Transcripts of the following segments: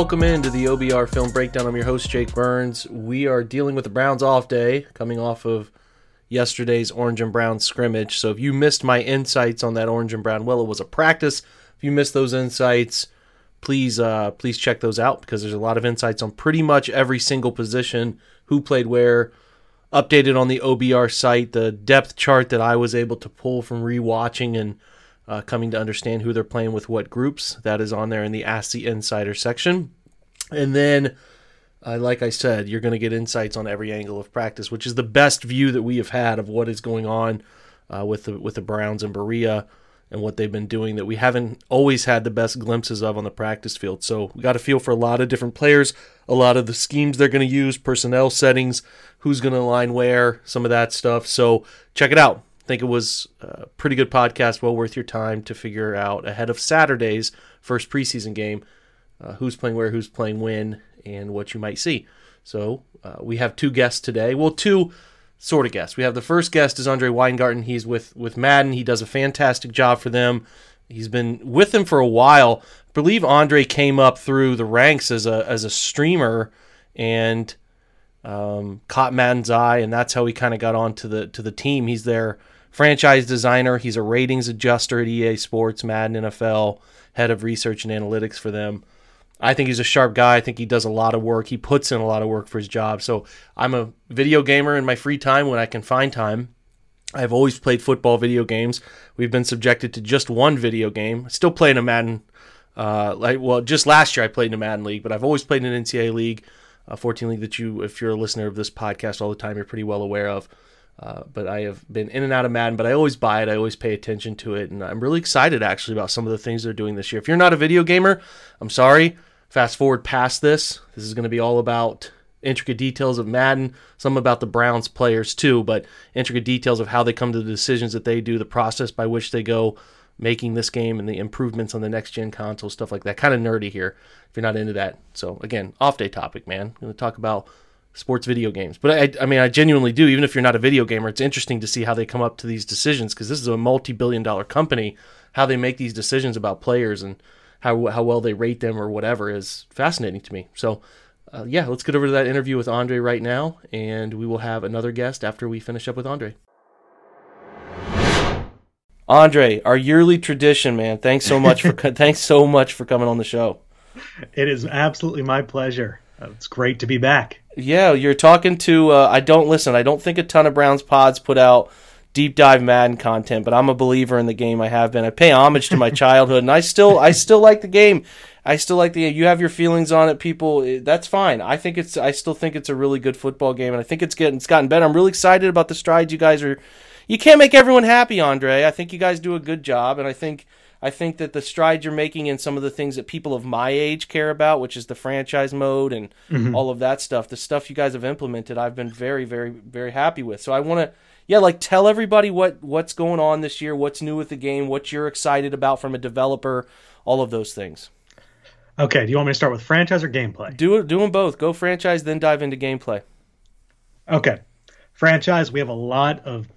Welcome into the OBR Film Breakdown. I'm your host, Jake Burns. We are dealing with the Browns off day, coming off of yesterday's Orange and Brown scrimmage. So if you missed my insights on that Orange and Brown, well, it was a practice. If you missed those insights, please uh, please check those out because there's a lot of insights on pretty much every single position, who played where, updated on the OBR site, the depth chart that I was able to pull from rewatching and uh, coming to understand who they're playing with what groups. That is on there in the Ask the Insider section. And then, uh, like I said, you're going to get insights on every angle of practice, which is the best view that we have had of what is going on uh, with the with the Browns and Berea and what they've been doing that we haven't always had the best glimpses of on the practice field. So we got a feel for a lot of different players, a lot of the schemes they're going to use, personnel settings, who's going to align where, some of that stuff. So check it out. Think it was a pretty good podcast, well worth your time to figure out ahead of Saturday's first preseason game uh, who's playing where, who's playing when, and what you might see. So uh, we have two guests today. Well, two sort of guests. We have the first guest is Andre Weingarten. He's with with Madden. He does a fantastic job for them. He's been with them for a while. I believe Andre came up through the ranks as a as a streamer and um, caught Madden's eye, and that's how he kind of got onto the to the team. He's their franchise designer. He's a ratings adjuster at EA Sports, Madden NFL, head of research and analytics for them. I think he's a sharp guy. I think he does a lot of work. He puts in a lot of work for his job. So I'm a video gamer in my free time when I can find time. I've always played football video games. We've been subjected to just one video game. Still playing a Madden. Uh, like well, just last year I played in a Madden league, but I've always played in an NCAA league, a 14 league that you, if you're a listener of this podcast all the time, you're pretty well aware of. Uh, but I have been in and out of Madden, but I always buy it. I always pay attention to it, and I'm really excited actually about some of the things they're doing this year. If you're not a video gamer, I'm sorry Fast forward past this, this is going to be all about intricate details of Madden, some about the Browns players too, but intricate details of how they come to the decisions that they do, the process by which they go making this game and the improvements on the next gen console, stuff like that. Kind of nerdy here if you're not into that. So again, off day topic, man. I'm going to talk about sports video games. But I, I mean, I genuinely do. Even if you're not a video gamer, it's interesting to see how they come up to these decisions because this is a multi-billion dollar company. How they make these decisions about players and how how well they rate them or whatever is fascinating to me. So, uh, yeah, let's get over to that interview with Andre right now, and we will have another guest after we finish up with Andre. Andre, our yearly tradition, man. Thanks so much for thanks so much for coming on the show. It is absolutely my pleasure. It's great to be back. Yeah, you're talking to. Uh, I don't listen. I don't think a ton of Browns pods put out deep dive Madden content, but I'm a believer in the game. I have been. I pay homage to my childhood, and I still I still like the game. I still like the You have your feelings on it, people. Eh, that's fine. I think it's. I still think it's a really good football game, and I think it's getting it's gotten better. I'm really excited about the strides you guys are. You can't make everyone happy, Andre. I think you guys do a good job, and I think. I think that the strides you're making in some of the things that people of my age care about, which is the franchise mode and mm-hmm. all of that stuff, the stuff you guys have implemented, I've been very, very, very happy with. So I want to yeah, like tell everybody what what's going on this year, what's new with the game, what you're excited about from a developer, all of those things. Okay, do you want me to start with franchise or gameplay? Do do them both. Go franchise, then dive into gameplay. Okay, franchise. We have a lot of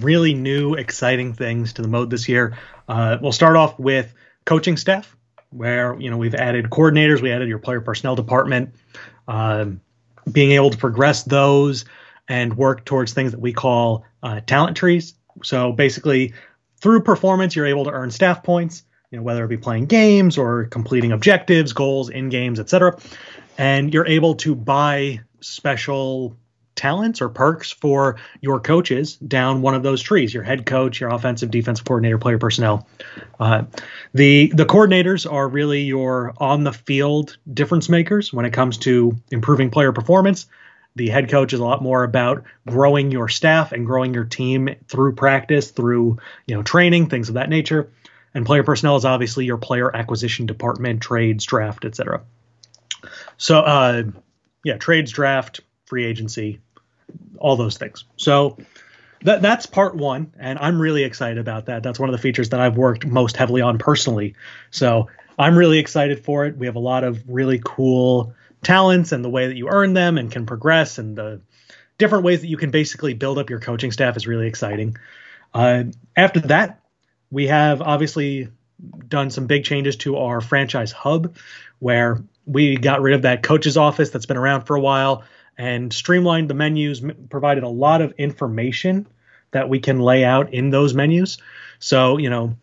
really new, exciting things to the mode this year. Uh, we'll start off with coaching staff, where you know we've added coordinators, we added your player personnel department, um, being able to progress those and work towards things that we call uh, talent trees. So basically, through performance, you're able to earn staff points. You know, whether it be playing games or completing objectives, goals in games, etc. And you're able to buy special talents or perks for your coaches down one of those trees your head coach your offensive defensive coordinator player personnel uh, the the coordinators are really your on the field difference makers when it comes to improving player performance the head coach is a lot more about growing your staff and growing your team through practice, through you know training, things of that nature. And player personnel is obviously your player acquisition department, trades, draft, etc. So, uh, yeah, trades, draft, free agency, all those things. So that that's part one, and I'm really excited about that. That's one of the features that I've worked most heavily on personally. So I'm really excited for it. We have a lot of really cool talents and the way that you earn them and can progress and the different ways that you can basically build up your coaching staff is really exciting. Uh, after that, we have obviously done some big changes to our franchise hub where we got rid of that coach's office that's been around for a while and streamlined the menus, provided a lot of information that we can lay out in those menus. So, you know,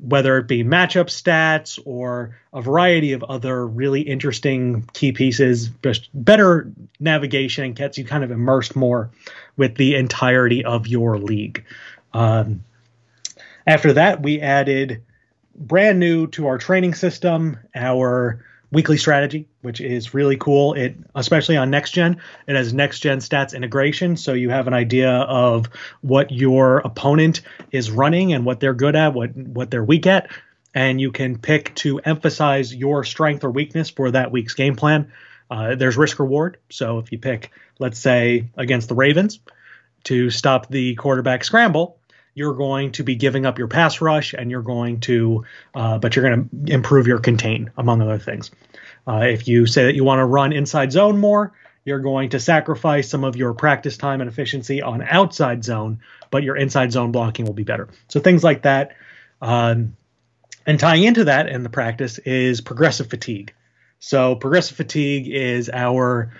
whether it be matchup stats or a variety of other really interesting key pieces, just better navigation gets you kind of immersed more with the entirety of your league. Um, after that, we added brand new to our training system our weekly strategy, which is really cool. It especially on next gen, it has next gen stats integration, so you have an idea of what your opponent is running and what they're good at, what what they're weak at, and you can pick to emphasize your strength or weakness for that week's game plan. Uh, there's risk reward, so if you pick, let's say, against the Ravens to stop the quarterback scramble, you're going to be giving up your pass rush and you're going to, uh, but you're going to improve your contain, among other things. Uh, if you say that you want to run inside zone more, you're going to sacrifice some of your practice time and efficiency on outside zone, but your inside zone blocking will be better. So things like that. Um, and tying into that in the practice is progressive fatigue. So progressive fatigue is our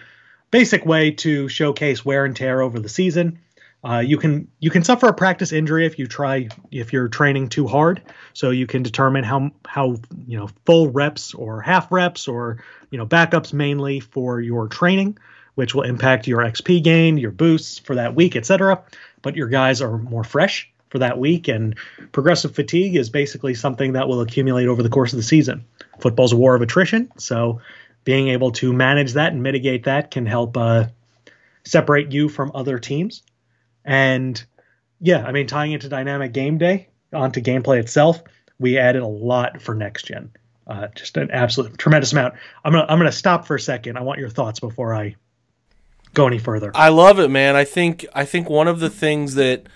basic way to showcase wear and tear over the season. Uh, you can you can suffer a practice injury if you try if you're training too hard. So you can determine how how you know full reps or half reps or you know backups mainly for your training, which will impact your XP gain, your boosts for that week, etc. But your guys are more fresh for that week, and progressive fatigue is basically something that will accumulate over the course of the season. Football's a war of attrition, so being able to manage that and mitigate that can help uh, separate you from other teams and yeah, I mean, tying into dynamic game day onto gameplay itself, we added a lot for next gen. Uh, just an absolute tremendous amount. I'm gonna I'm gonna stop for a second. I want your thoughts before I go any further. I love it, man. I think I think one of the things that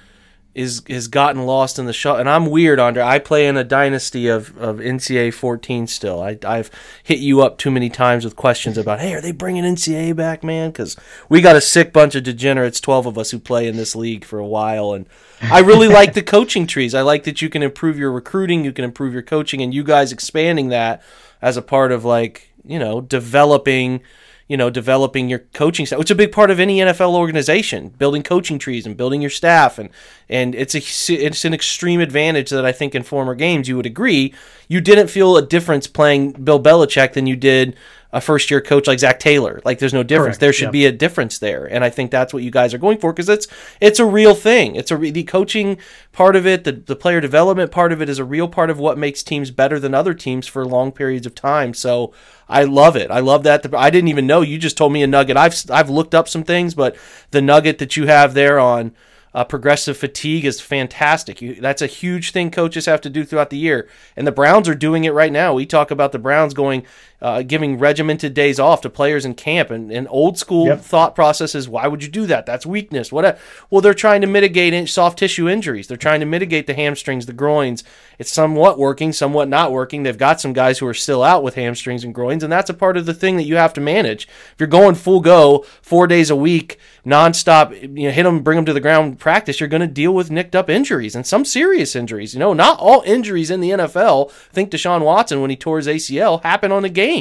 is has gotten lost in the shot. And I'm weird, Andre. I play in a dynasty of, of NCAA 14 still. I, I've hit you up too many times with questions about, hey, are they bringing NCAA back, man? Because we got a sick bunch of degenerates, 12 of us who play in this league for a while. And I really like the coaching trees. I like that you can improve your recruiting, you can improve your coaching, and you guys expanding that as a part of like, you know, developing – you know, developing your coaching staff, which is a big part of any NFL organization, building coaching trees and building your staff, and and it's a it's an extreme advantage that I think in former games you would agree you didn't feel a difference playing Bill Belichick than you did a first year coach like Zac Taylor. Like there's no difference. Correct. There should yep. be a difference there, and I think that's what you guys are going for because it's it's a real thing. It's a re- the coaching part of it, the the player development part of it is a real part of what makes teams better than other teams for long periods of time. So I love it. I love that. I didn't even know you just told me a nugget. I've I've looked up some things, but the nugget that you have there on uh, progressive fatigue is fantastic. You, that's a huge thing coaches have to do throughout the year, and the Browns are doing it right now. We talk about the Browns going, uh, giving regimented days off to players in camp, and, and old school yep. thought processes. why would you do that? That's weakness. What? Well, they're trying to mitigate soft tissue injuries. They're trying to mitigate the hamstrings, the groins. It's somewhat working, somewhat not working. They've got some guys who are still out with hamstrings and groins, and that's a part of the thing that you have to manage. If you're going full go four days a week, nonstop, you know, hit them, bring them to the ground practice, you're going to deal with nicked up injuries and some serious injuries. You know, not all injuries in the NFL, think Deshaun Watson when he tore his ACL, happen on the game.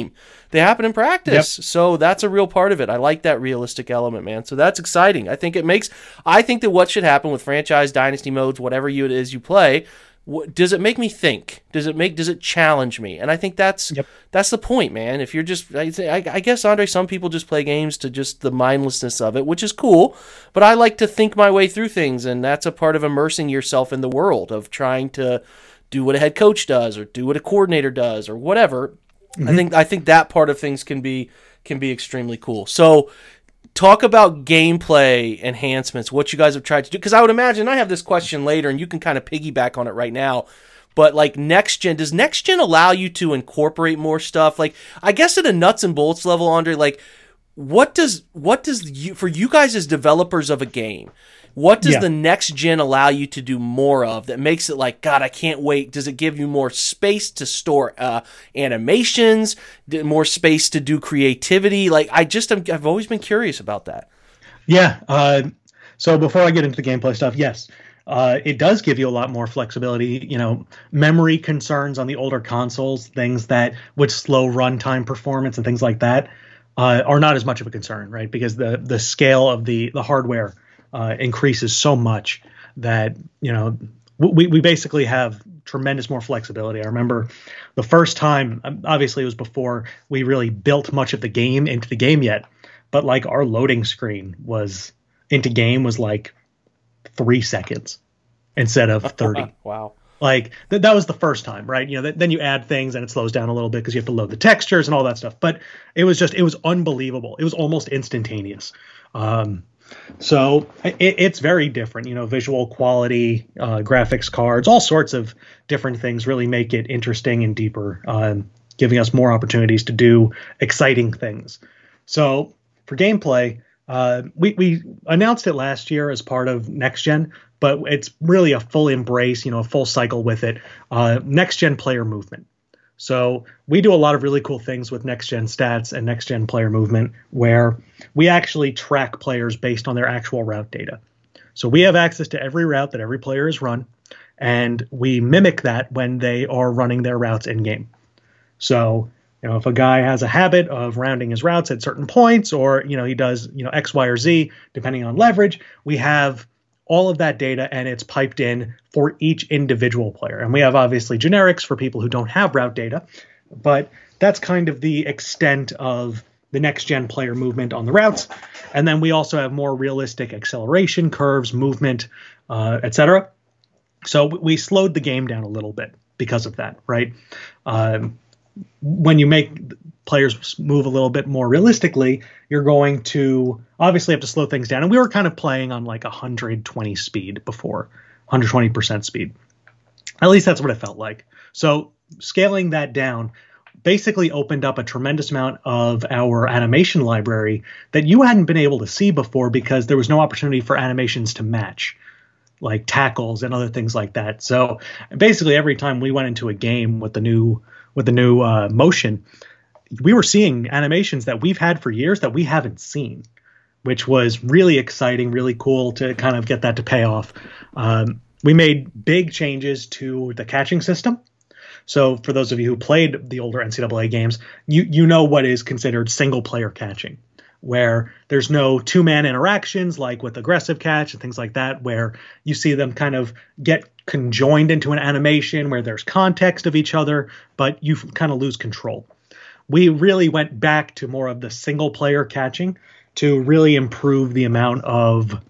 They happen in practice. Yep. So that's a real part of it. I like that realistic element, man. So that's exciting. I think it makes, I think that what should happen with franchise dynasty modes, whatever you, it is you play, does it make me think does it make does it challenge me and i think that's yep. that's the point man if you're just I, I, guess andre some people just play games to just the mindlessness of it which is cool but i like to think my way through things and that's a part of immersing yourself in the world of trying to do what a head coach does or do what a coordinator does or whatever mm-hmm. i think i think that part of things can be can be extremely cool so talk about gameplay enhancements, what you guys have tried to do. Because I would imagine I have this question later, and you can kind of piggyback on it right now. But like next gen, does next gen allow you to incorporate more stuff? Like I guess at a nuts and bolts level, Andre, like what does what does you for you guys as developers of a game? What does Yeah. the next gen allow you to do more of that makes it like God? I can't wait. Does it give you more space to store uh, animations, more space to do creativity? Like I just am, I've always been curious about that. Yeah. Uh, so before I get into the gameplay stuff, yes, uh, it does give you a lot more flexibility. You know, memory concerns on the older consoles, things that would slow runtime performance and things like that, uh, are not as much of a concern, right? Because the the scale of the the hardware uh, increases so much that you know we we basically have tremendous more flexibility. I remember the first time, um, obviously it was before we really built much of the game into the game yet, but like our loading screen was into game was like three seconds instead of 30 Wow. like th- that was the first time right you know th- then you add things and it slows down a little bit because you have to load the textures and all that stuff but it was just it was unbelievable it was almost instantaneous um, so it, it's very different you know visual quality uh, graphics cards all sorts of different things really make it interesting and deeper um, giving us more opportunities to do exciting things. So for gameplay uh, we, we announced it last year as part of next gen but it's really a full embrace you know a full cycle with it uh, next gen player movement so we do a lot of really cool things with next gen stats and next gen player movement where we actually track players based on their actual route data. So we have access to every route that every player has run, and we mimic that when they are running their routes in game. So you know if a guy has a habit of rounding his routes at certain points, or you know he does you know X, Y, or Z depending on leverage, we have all of that data and it's piped in for each individual player. And we have obviously generics for people who don't have route data, but that's kind of the extent of the next gen player movement on the routes. And then we also have more realistic acceleration curves, movement, uh, etc. So we slowed the game down a little bit because of that, right? Um, when you make players move a little bit more realistically, you're going to obviously have to slow things down. And we were kind of playing on like 120 speed before, 120% speed. At least that's what it felt like. So scaling that down basically opened up a tremendous amount of our animation library that you hadn't been able to see before because there was no opportunity for animations to match like tackles and other things like that. So basically every time we went into a game with the new with the new uh, motion, we were seeing animations that we've had for years that we haven't seen, which was really exciting, really cool to kind of get that to pay off. Um, we made big changes to the catching system. So for those of you who played the older NCAA games, you you know what is considered single player catching, where there's no two man interactions like with aggressive catch and things like that, where you see them kind of get conjoined into an animation where there's context of each other, but you kind of lose control. We really went back to more of the single player catching to really improve the amount of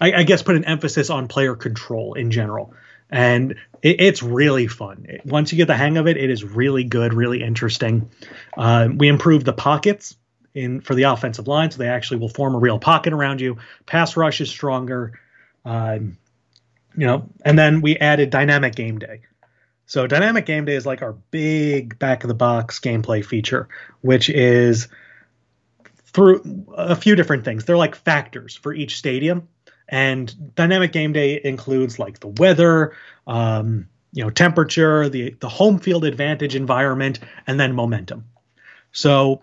I, I guess put an emphasis on player control in general. And it, it's really fun. Once you get the hang of it, it is really good, really interesting. Uh, we improved the pockets in for the offensive line, so they actually will form a real pocket around you. Pass rush is stronger. Um, you know, and then we added dynamic game day. So dynamic game day is like our big back of the box gameplay feature, which is through a few different things. They're like factors for each stadium, and dynamic game day includes like the weather, um, you know, temperature, the the home field advantage environment, and then momentum. So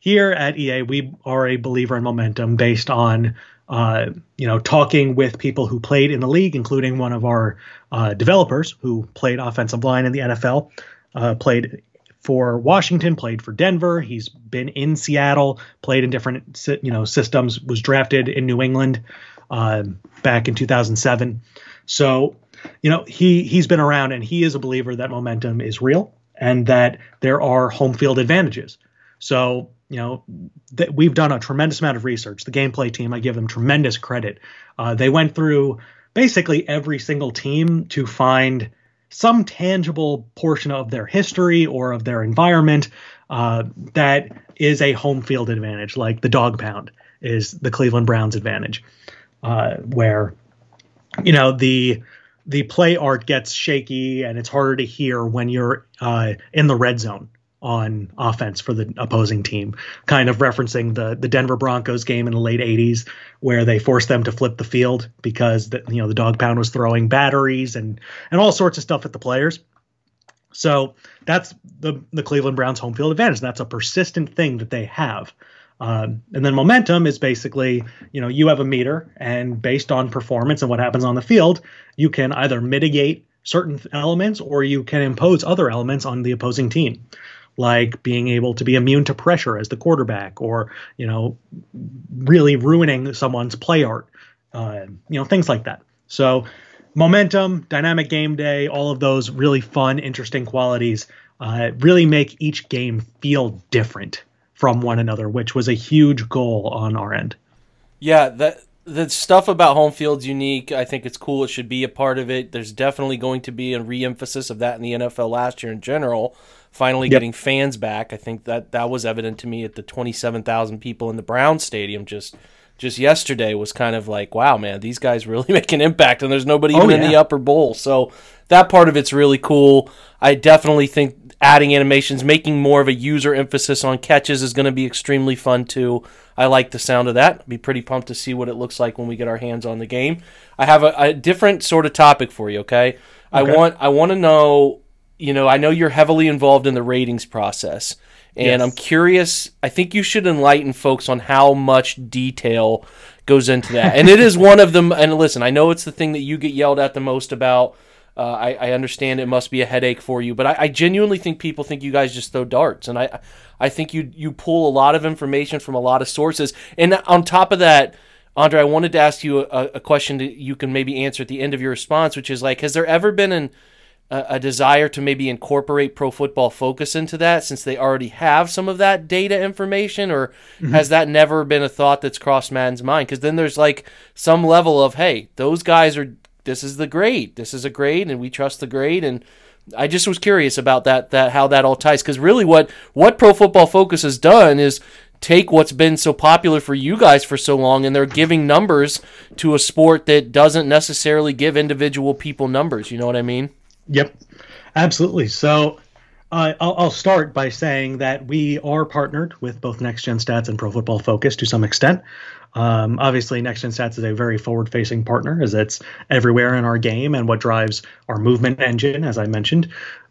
here at EA, we are a believer in momentum based on uh, you know talking with people who played in the league, including one of our uh, developers who played offensive line in the NFL, uh, played for Washington, played for Denver. He's been in Seattle, played in different you know systems. Was drafted in New England uh, back in 2007. So you know he he's been around and he is a believer that momentum is real and that there are home field advantages. So you know we've done a tremendous amount of research. The gameplay team, I give them tremendous credit. Uh, they went through basically every single team to find some tangible portion of their history or of their environment uh, that is a home field advantage, like the dog pound is the Cleveland Browns advantage, uh, where you know the the play art gets shaky and it's harder to hear when you're uh, in the red zone on offense for the opposing team, kind of referencing the the Denver Broncos game in the late 80s where they forced them to flip the field because the, you know the dog pound was throwing batteries and and all sorts of stuff at the players. So that's the the Cleveland Browns home field advantage. That's a persistent thing that they have. Um, and then momentum is basically, you know, you have a meter, and based on performance and what happens on the field, you can either mitigate certain elements or you can impose other elements on the opposing team like being able to be immune to pressure as the quarterback or you know really ruining someone's play art uh, you know things like that so momentum dynamic game day all of those really fun interesting qualities uh, really make each game feel different from one another which was a huge goal on our end yeah that the stuff about home field's unique. I think it's cool. It should be a part of it. There's definitely going to be a re-emphasis of that in the NFL last year in general finally yep. getting fans back. I think that that was evident to me at the 27,000 people in the Brown Stadium just just yesterday was kind of like, wow, man, these guys really make an impact, and there's nobody oh, even yeah. in the upper bowl. So that part of it's really cool. I definitely think adding animations, making more of a user emphasis on catches is going to be extremely fun too. I like the sound of that. I'd be pretty pumped to see what it looks like when we get our hands on the game. I have a, a different sort of topic for you. Okay, okay. I want I want to know you know, I know you're heavily involved in the ratings process, and yes. I'm curious. I think you should enlighten folks on how much detail goes into that. and it is one of them. And listen, I know it's the thing that you get yelled at the most about. Uh, I, I, understand it must be a headache for you, but I, I, genuinely think people think you guys just throw darts, and I, I think you you pull a lot of information from a lot of sources. And on top of that, Andre, I wanted to ask you a, a question that you can maybe answer at the end of your response, which is like, has there ever been an a, a desire to maybe incorporate pro football focus into that since they already have some of that data information or mm-hmm. has that never been a thought that's crossed man's mind because then there's like some level of hey those guys are this is the grade this is a grade and we trust the grade and I just was curious about that that how that all ties because really what what Pro Football Focus has done is take what's been so popular for you guys for so long and they're giving numbers to a sport that doesn't necessarily give individual people numbers. You know what I mean? Yep, absolutely. So uh, I'll, I'll, start by saying that we are partnered with both Next Gen Stats and Pro Football Focus to some extent. Um, obviously, Next Gen Stats is a very forward facing partner as it's everywhere in our game and what drives our movement engine, as I mentioned.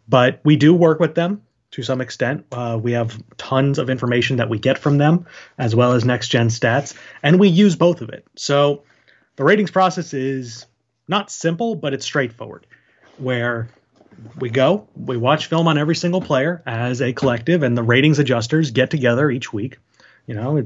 But we do work with them to some extent. Uh, we have tons of information that we get from them, as well as Next Gen Stats, and we use both of it. So the ratings process is not simple, but it's straightforward where we go, we watch film on every single player as a collective, and the ratings adjusters get together each week. You know, a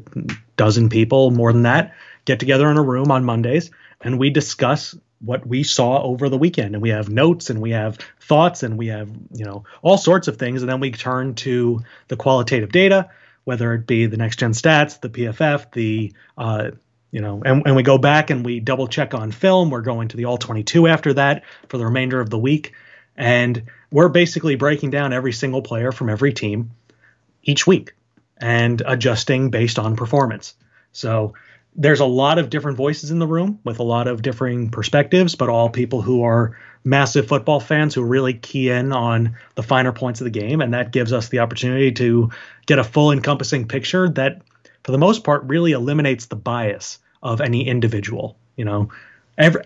dozen people, more than that, get together in a room on Mondays, and we discuss what we saw over the weekend. And we have notes, and we have thoughts, and we have you know all sorts of things. And then we turn to the qualitative data, whether it be the next gen stats, the PFF, the uh, you know, and, and we go back and we double check on film. We're going to the all 22 after that for the remainder of the week. And we're basically breaking down every single player from every team each week and adjusting based on performance. So there's a lot of different voices in the room with a lot of differing perspectives, but all people who are massive football fans who really key in on the finer points of the game. And that gives us the opportunity to get a full encompassing picture that for the most part, really eliminates the bias of any individual. You know, every,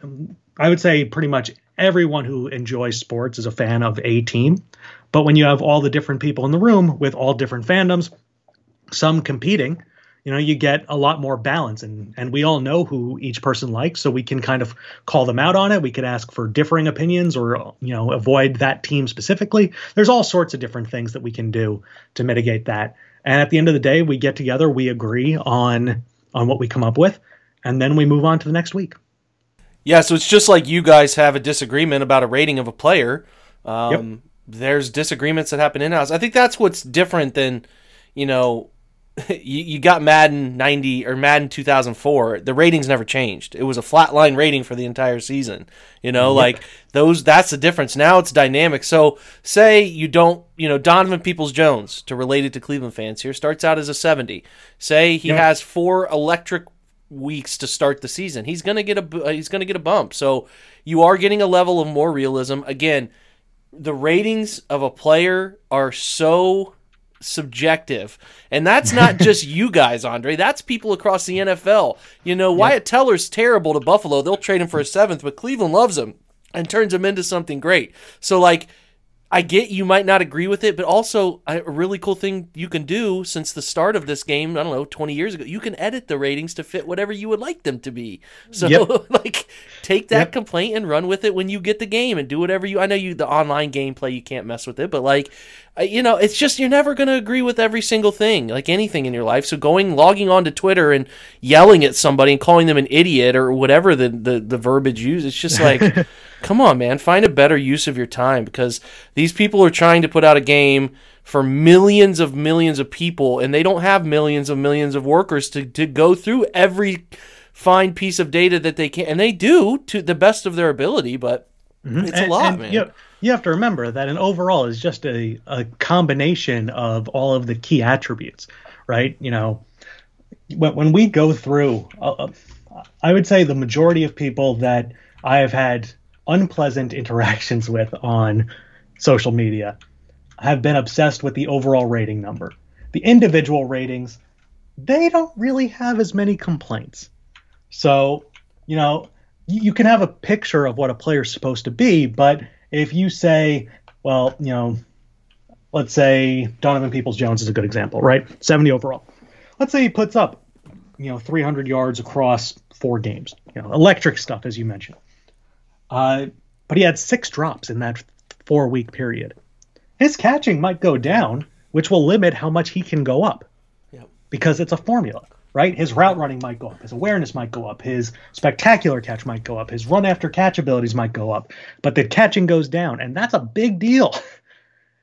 I would say pretty much everyone who enjoys sports is a fan of a team. But when you have all the different people in the room with all different fandoms, some competing, you know, you get a lot more balance and and we all know who each person likes, so we can kind of call them out on it. We could ask for differing opinions or you know, avoid that team specifically. There's all sorts of different things that we can do to mitigate that. And at the end of the day, we get together, we agree on on what we come up with, and then we move on to the next week. Yeah, so it's just like you guys have a disagreement about a rating of a player. Um, yep. There's disagreements that happen in house. I think that's what's different than, you know, you, you got Madden 90 or Madden 2004, the ratings never changed. It was a flat line rating for the entire season. You know, yep. like those, that's the difference. Now it's dynamic. So, say you don't, you know, Donovan Peoples Jones, to relate it to Cleveland fans here, starts out as a 70. Say he yep. has four electric weeks to start the season. He's going to get a uh, he's going to get a bump. So, you are getting a level of more realism. Again, the ratings of a player are so subjective. And that's not just you guys, Andre. That's people across the NFL. You know, Wyatt Teller's terrible to Buffalo. They'll trade him for a seventh, but Cleveland loves him and turns him into something great. So, like, I get you might not agree with it, but also a really cool thing you can do since the start of this game, I don't know, 20 years ago, you can edit the ratings to fit whatever you would like them to be. So Yep. like take that Yep. complaint and run with it when you get the game and do whatever you I know you the online gameplay you can't mess with it, but like you know, it's just you're never going to agree with every single thing, like anything in your life. So going logging on to Twitter and yelling at somebody and calling them an idiot or whatever the the, the verbiage used, it's just like come on, man, find a better use of your time because these people are trying to put out a game for millions of millions of people and they don't have millions of millions of workers to, to go through every fine piece of data that they can and they do to the best of their ability but mm-hmm. it's a lot and man. You, you have to remember that an overall is just a, a combination of all of the key attributes, right? You know, when, when we go through, uh, I would say the majority of people that I have had unpleasant interactions with on social media have been obsessed with the overall rating number. The individual ratings, they don't really have as many complaints. So, you know, you you can have a picture of what a player's supposed to be, but if you say, well, you know, let's say Donovan Peoples Jones is a good example, right? 70 overall. Let's say he puts up, you know, 300 yards across four games, you know, electric stuff, as you mentioned. Uh, but he had six drops in that four week period. His catching might go down, which will limit how much he can go up Yep. because it's a formula, right? His route running might go up, his awareness might go up, his spectacular catch might go up, his run after catch abilities might go up, but the catching goes down, and that's a big deal.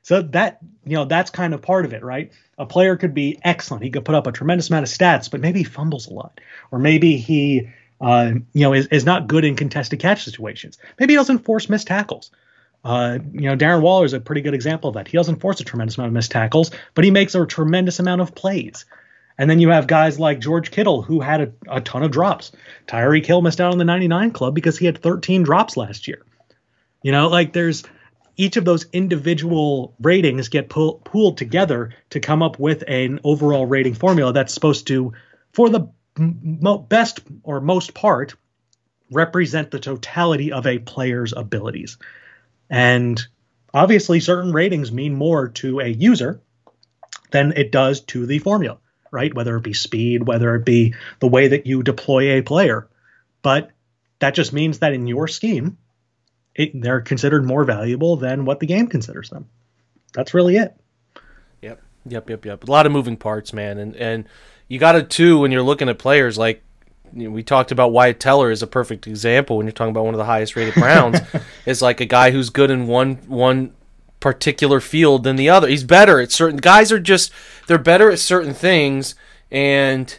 So that you know that's kind of part of it, right? A player could be excellent; he could put up a tremendous amount of stats, but maybe he fumbles a lot, or maybe he, uh, you know, is, is not good in contested catch situations. Maybe he doesn't force missed tackles. Uh, you know, Darren Waller is a pretty good example of that. He doesn't force a tremendous amount of missed tackles, but he makes a tremendous amount of plays. And then you have guys like George Kittle who had a, a ton of drops. Tyreek Hill missed out on the 99 club because he had 13 drops last year. You know, like there's each of those individual ratings get pull, pooled together to come up with an overall rating formula that's supposed to, for the best or most part, represent the totality of a player's abilities. And obviously, certain ratings mean more to a user than it does to the formula, right? Whether it be speed, whether it be the way that you deploy a player. But that just means that in your scheme, it, they're considered more valuable than what the game considers them. That's really it. Yep, yep, yep, yep. A lot of moving parts, man, and and you got to too when you're looking at players like you know, we talked about Wyatt Teller is a perfect example when you're talking about one of the highest rated Browns is like a guy who's good in one one particular field than the other. He's better at certain guys are just they're better at certain things and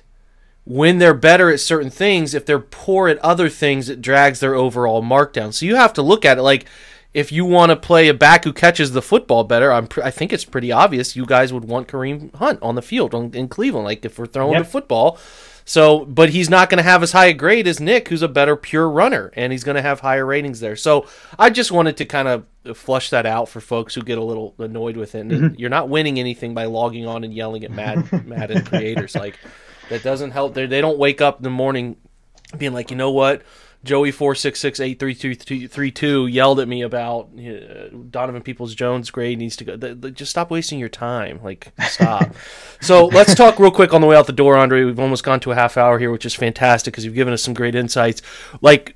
when they're better at certain things, if they're poor at other things, it drags their overall mark down. So you have to look at it like if you want to play a back who catches the football better, I'm pr- I think it's pretty obvious you guys would want Kareem Hunt on the field on, in Cleveland. Like if we're throwing Yep. the football, so but he's not going to have as high a grade as Nick, who's a better pure runner, and he's going to have higher ratings there. So I just wanted to kind of flush that out for folks who get a little annoyed with it. And You're not winning anything by logging on and yelling at Mad Madden creators like. That doesn't help. They they don't wake up in the morning being like, you know what, Joey four six six eight three two three two yelled at me about uh, Donovan Peoples Jones grade needs to go. Th- th- just stop wasting your time. Like stop. so let's talk real quick on the way out the door, Andre. We've almost gone to a half hour here, which is fantastic because you've given us some great insights. Like,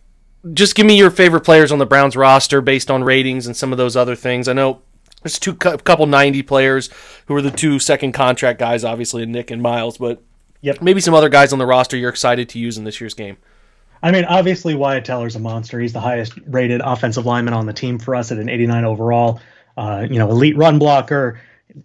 just give me your favorite players on the Browns roster based on ratings and some of those other things. I know. There's two cou- couple 90 players who are the two second contract guys, obviously Nick and Myles, but Yep. maybe some other guys on the roster you're excited to use in this year's game. I mean, obviously Wyatt Teller's a monster. He's the highest rated offensive lineman on the team for us at an 89 overall. Uh, you know, elite run blocker,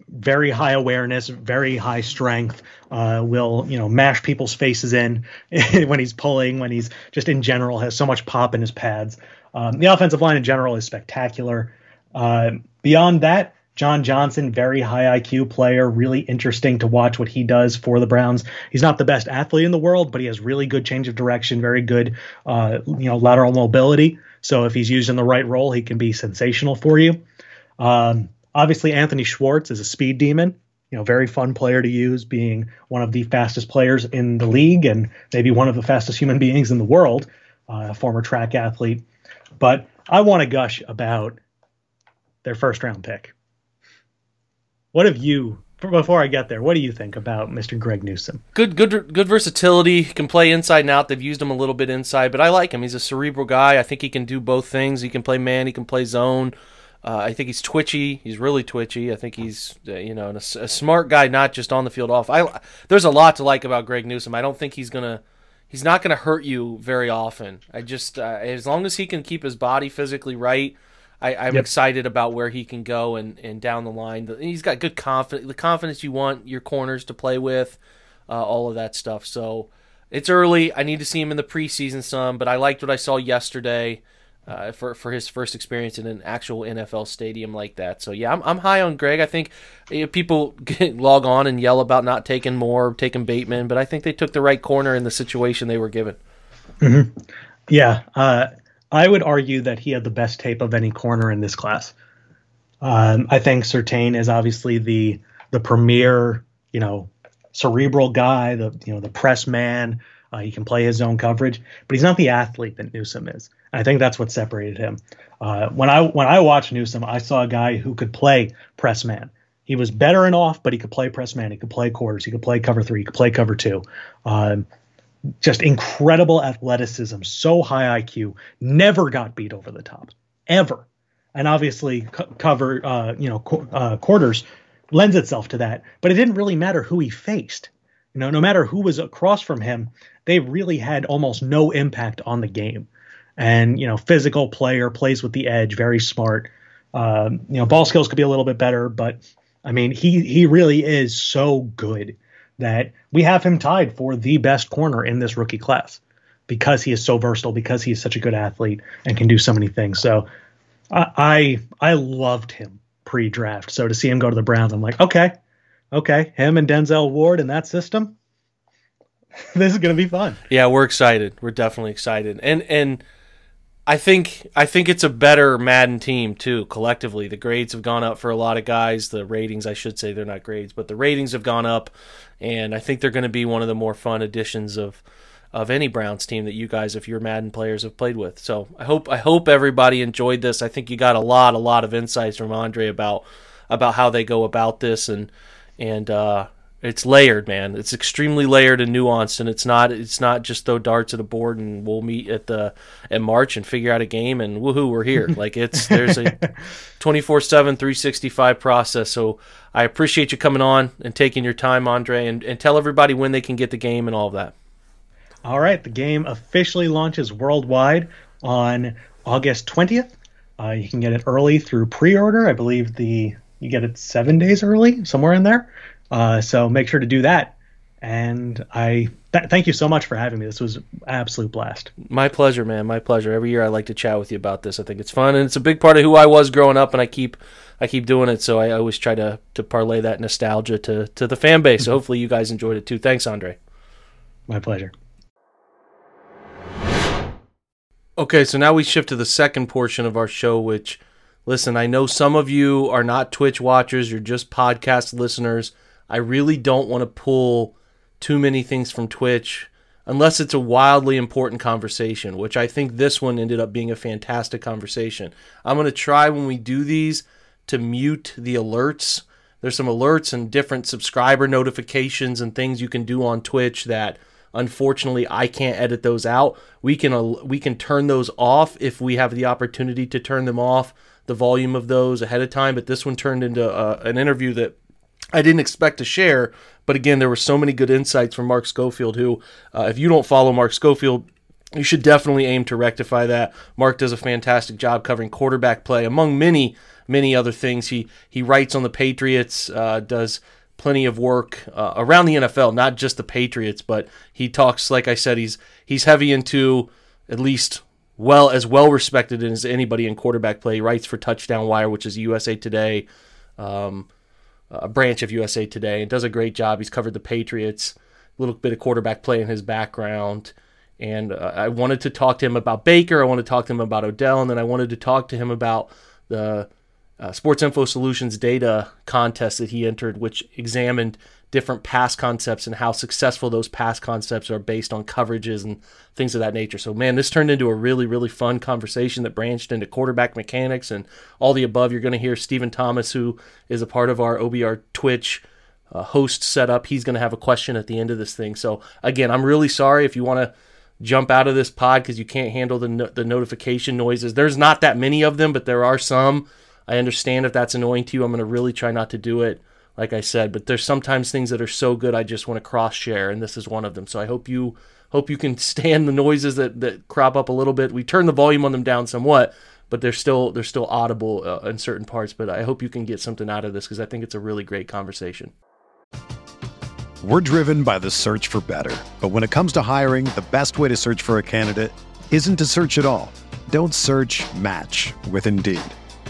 very high awareness, very high strength. Uh, will you know mash people's faces in when he's pulling, when he's just in general has so much pop in his pads. Um, the offensive line in general is spectacular. Uh, beyond that, John Johnson, very high IQ player, really interesting to watch what he does for the Browns. He's not the best athlete in the world, but he has really good change of direction, very good, uh, you know, lateral mobility. So if he's used in the right role, he can be sensational for you. Um, obviously, Anthony Schwartz is a speed demon. you know, very fun player to use, being one of the fastest players in the league and maybe one of the fastest human beings in the world, uh, a former track athlete. But I want to gush about their first round pick. What have you before I get there, what do you think about Mr. Greg Newsome? Good, good, good versatility. He can play inside and out. They've used him a little bit inside, but I like him. He's a cerebral guy. I think he can do both things. He can play man. He can play zone. Uh, I think he's twitchy. He's really twitchy. I think he's uh, you know a, a, smart guy, not just on the field, off. I there's a lot to like about Greg Newsome. I don't think he's gonna he's not gonna hurt you very often. I just uh, as long as he can keep his body physically right. I, am yep. excited about where he can go and, and down the line. He's got good confidence, the confidence you want your corners to play with, uh, all of that stuff. So it's early. I need to see him in the preseason some, but I liked what I saw yesterday uh, for for his first experience in an actual NFL stadium like that. So yeah, I'm I'm high on Greg. I think people log on and yell about not taking more, taking Bateman, but I think they took the right corner in the situation they were given. Mm-hmm. Yeah, uh, I would argue that he had the best tape of any corner in this class. Um, I think Surtain is obviously the the premier, you know, cerebral guy, the you know the press man. Uh, he can play his own coverage, but he's not the athlete that Newsome is. I think that's what separated him. Uh, when I when I watched Newsome, I saw a guy who could play press man. He was better and off, but he could play press man. He could play quarters. He could play cover three. He could play cover two. Um, just incredible athleticism, so high IQ, never got beat over the top, ever. And obviously, cover, uh, you know, uh, quarters lends itself to that. But it didn't really matter who he faced. You know, no matter who was across from him, they really had almost no impact on the game. And you know, physical player plays with the edge, very smart. Um, you know, ball skills could be a little bit better, but I mean, he he really is so good that we have him tied for the best corner in this rookie class because he is so versatile, because he is such a good athlete and can do so many things. So I I, I loved him pre-draft. So to see him go to the Browns, I'm like, okay, okay, him and Denzel Ward in that system, this is gonna be fun. Yeah, we're excited. We're definitely excited, and and I think I think it's a better Madden team too. Collectively, the grades have gone up for a lot of guys. The ratings, I should say, they're not grades, but the ratings have gone up, and I think they're going to be one of the more fun additions of of any Browns team that you guys, if you're Madden players, have played with. So I hope I hope everybody enjoyed this. I think you got a lot a lot of insights from Andre about about how they go about this and and uh, it's layered, man. It's extremely layered and nuanced, and it's not it's not just throw darts at a board and we'll meet at the at March and figure out a game and woohoo, we're here. like it's there's a 24/7 365 process. So I appreciate you coming on and taking your time, Andre, and, and tell everybody when they can get the game and all of that. All right, the game officially launches worldwide on August 20th. Uh, you can get it early through pre-order. I believe the you get it seven days early, somewhere in there. Uh, so make sure to do that. And I th- thank you so much for having me. This was absolute blast. My pleasure, man. My pleasure. Every year I like to chat with you about this. I think it's fun and it's a big part of who I was growing up, and I keep I keep doing it. So I always try to to parlay that nostalgia to to the fan base. So hopefully you guys enjoyed it too. Thanks, Andre. My pleasure. Okay, so now we shift to the second portion of our show, which, listen, I know some of you are not Twitch watchers, you're just podcast listeners. I really don't want to pull too many things from Twitch unless it's a wildly important conversation, which I think this one ended up being a fantastic conversation. I'm going to try when we do these to mute the alerts. There's some alerts and different subscriber notifications and things you can do on Twitch that unfortunately I can't edit those out. We can we can turn those off if we have the opportunity to turn them off the volume of those ahead of time, but this one turned into uh, an interview that I didn't expect to share. But again, there were so many good insights from Mark Schofield, who, uh, if you don't follow Mark Schofield, you should definitely aim to rectify that. Mark does a fantastic job covering quarterback play, among many, many other things. He he writes on the Patriots, uh, does plenty of work uh, around the NFL, not just the Patriots, but he talks. Like I said, he's he's heavy into at least well as well respected as anybody in quarterback play. He writes for Touchdown Wire, which is USA Today. Um, a branch of USA Today, and does a great job. He's covered the Patriots, a little bit of quarterback play in his background. And uh, I wanted to talk to him about Baker. I wanted to talk to him about Odell, and then I wanted to talk to him about the uh, Sports Info Solutions data contest that he entered, which examined different pass concepts and how successful those pass concepts are based on coverages and things of that nature. So, man, this turned into a really, really fun conversation that branched into quarterback mechanics and all the above. You're going to hear Stephen Thomas, who is a part of our OBR Twitch uh, host setup. He's going to have a question at the end of this thing. So, again, I'm really sorry if you want to jump out of this pod because you can't handle the, no- the notification noises. There's not that many of them, but there are some. I understand if that's annoying to you. I'm going to really try not to do it like I said. But there's sometimes things that are so good I just want to cross share, and this is one of them. So I hope you hope you can stand the noises that that crop up a little bit. We turn the volume on them down somewhat, but they're still they're still audible uh, in certain parts. But I hope you can get something out of this because I think it's a really great conversation. We're driven by the search for better, but when it comes to hiring, the best way to search for a candidate isn't to search at all. Don't search. Match with Indeed.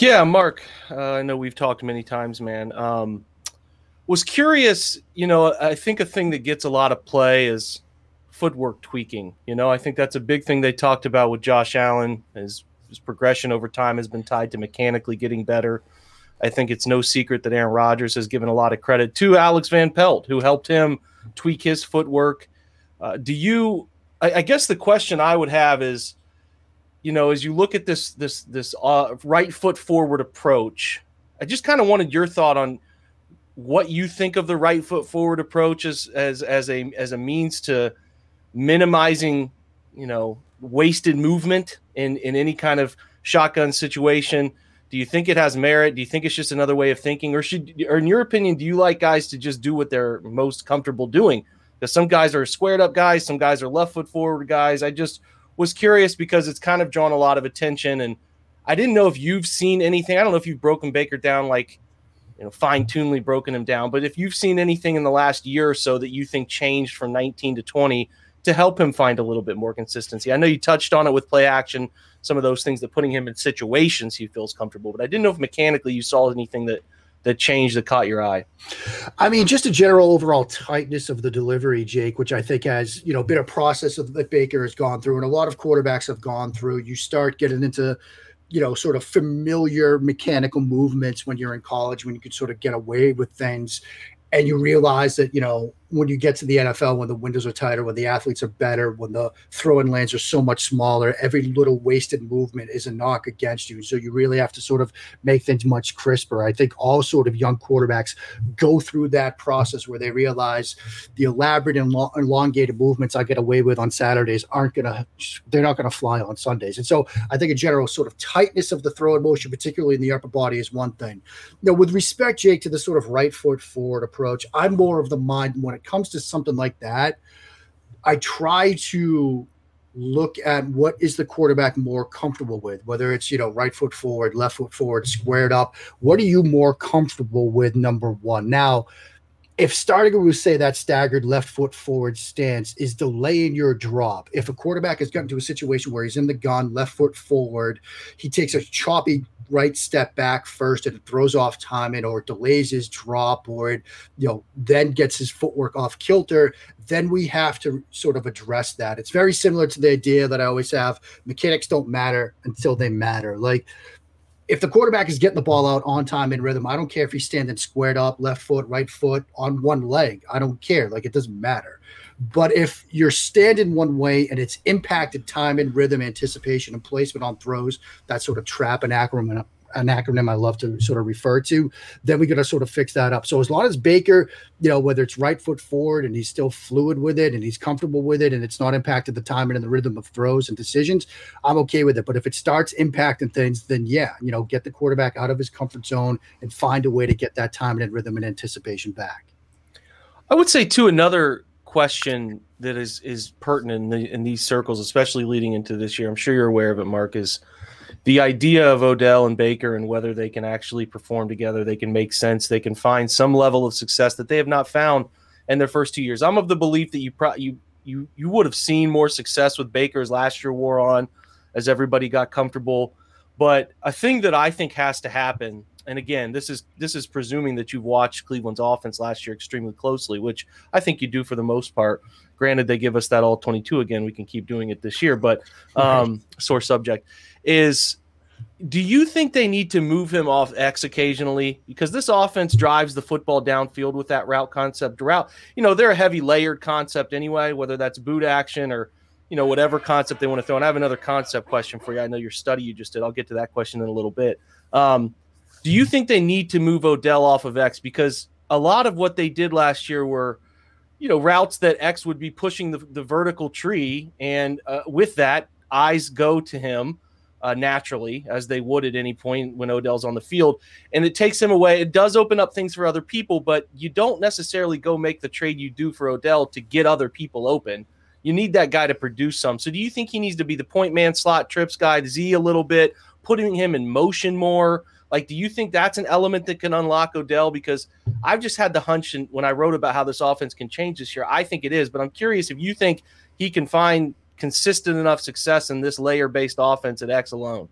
Yeah, Mark. Uh, I know we've talked many times, man. Um, was curious. You know, I think a thing that gets a lot of play is footwork tweaking. You know, I think that's a big thing they talked about with Josh Allen. His, his progression over time has been tied to mechanically getting better. I think it's no secret that Aaron Rodgers has given a lot of credit to Alex Van Pelt, who helped him tweak his footwork. Uh, do you? I, I guess the question I would have is you know, as you look at this this this uh, right foot forward approach, I just kind of wanted your thought on what you think of the right foot forward approach as as as a as a means to minimizing, you know, wasted movement in in any kind of shotgun situation. Do you think it has merit? Do you think it's just another way of thinking, or should, or in your opinion, do you like guys to just do what they're most comfortable doing? Because some guys are squared up guys, some guys are left foot forward guys. I just was curious because it's kind of drawn a lot of attention and I didn't know if you've seen anything. I don't know if you've broken Baker down like you know fine tunedly broken him down, but if you've seen anything in the last year or so that you think changed from 19 to 20 to help him find a little bit more consistency. I know you touched on it with play action, some of those things that putting him in situations he feels comfortable, but I didn't know if mechanically you saw anything that that change that caught your eye? I mean, just a general overall tightness of the delivery, Jake, which I think has you know been a process of, that Baker has gone through, and a lot of quarterbacks have gone through. You start getting into you know sort of familiar mechanical movements when you're in college, when you could sort of get away with things, and you realize that you know when you get to the NFL, when the windows are tighter, when the athletes are better, when the throw-in lanes are so much smaller, every little wasted movement is a knock against you. So you really have to sort of make things much crisper. I think all sort of young quarterbacks go through that process where they realize the elaborate and elongated movements I get away with on Saturdays aren't gonna, they're not gonna fly on Sundays. And so I think a general sort of tightness of the throw-in motion, particularly in the upper body, is one thing. Now, with respect, Jake, to the sort of right foot forward approach, I'm more of the mind when it it comes to something like that, I try to look at what is the quarterback more comfortable with, whether it's, you know, right foot forward, left foot forward, squared up. What are you more comfortable with, number one? Now, if starting with say that staggered left foot forward stance is delaying your drop, if a quarterback has gotten to a situation where he's in the gun, left foot forward, he takes a choppy right step back first and it throws off timing or delays his drop or it, you know, then gets his footwork off kilter, then we have to sort of address that. It's very similar to the idea that I always have mechanics don't matter until they matter. Like if the quarterback is getting the ball out on time in rhythm, I don't care if he's standing squared up, left foot, right foot, on one leg. I don't care. Like it doesn't matter. But if you're standing one way and it's impacted time and rhythm, anticipation, and placement on throws, that sort of trap and acronym an acronym I love to sort of refer to, then we got to sort of fix that up. So as long as Baker, you know, whether it's right foot forward and he's still fluid with it and he's comfortable with it and it's not impacted the timing and the rhythm of throws and decisions, I'm okay with it. But if it starts impacting things, then yeah, you know, get the quarterback out of his comfort zone and find a way to get that timing and rhythm and anticipation back. I would say too another question that is is pertinent in, the, in these circles, especially leading into this year. I'm sure you're aware of it, Mark. Is the idea of Odell and Baker and whether they can actually perform together, they can make sense, they can find some level of success that they have not found in their first two years. I'm of the belief that you pro- you you you would have seen more success with Baker's last year wore on as everybody got comfortable. But a thing that I think has to happen, and again, this is this is presuming that you've watched Cleveland's offense last year extremely closely, which I think you do for the most part. Granted, they give us that all 22 again. We can keep doing it this year, but um, sore subject is do you think they need to move him off X occasionally? Because this offense drives the football downfield with that route concept. Route, you know, they're a heavy layered concept anyway, whether that's boot action or, you know, whatever concept they want to throw. And I have another concept question for you. I know your study you just did. I'll get to that question in a little bit. Um, do you think they need to move Odell off of X? Because a lot of what they did last year were, you know, routes that X would be pushing the, the vertical tree. And uh, with that, eyes go to him uh, naturally, as they would at any point when Odell's on the field. And it takes him away. It does open up things for other people, but you don't necessarily go make the trade you do for Odell to get other people open. You need that guy to produce some. So, do you think he needs to be the point man slot trips guy, Z a little bit, putting him in motion more? Like, do you think that's an element that can unlock Odell? Because I've just had the hunch, and when I wrote about how this offense can change this year, I think it is. But I'm curious if you think he can find consistent enough success in this layer based offense at X alone?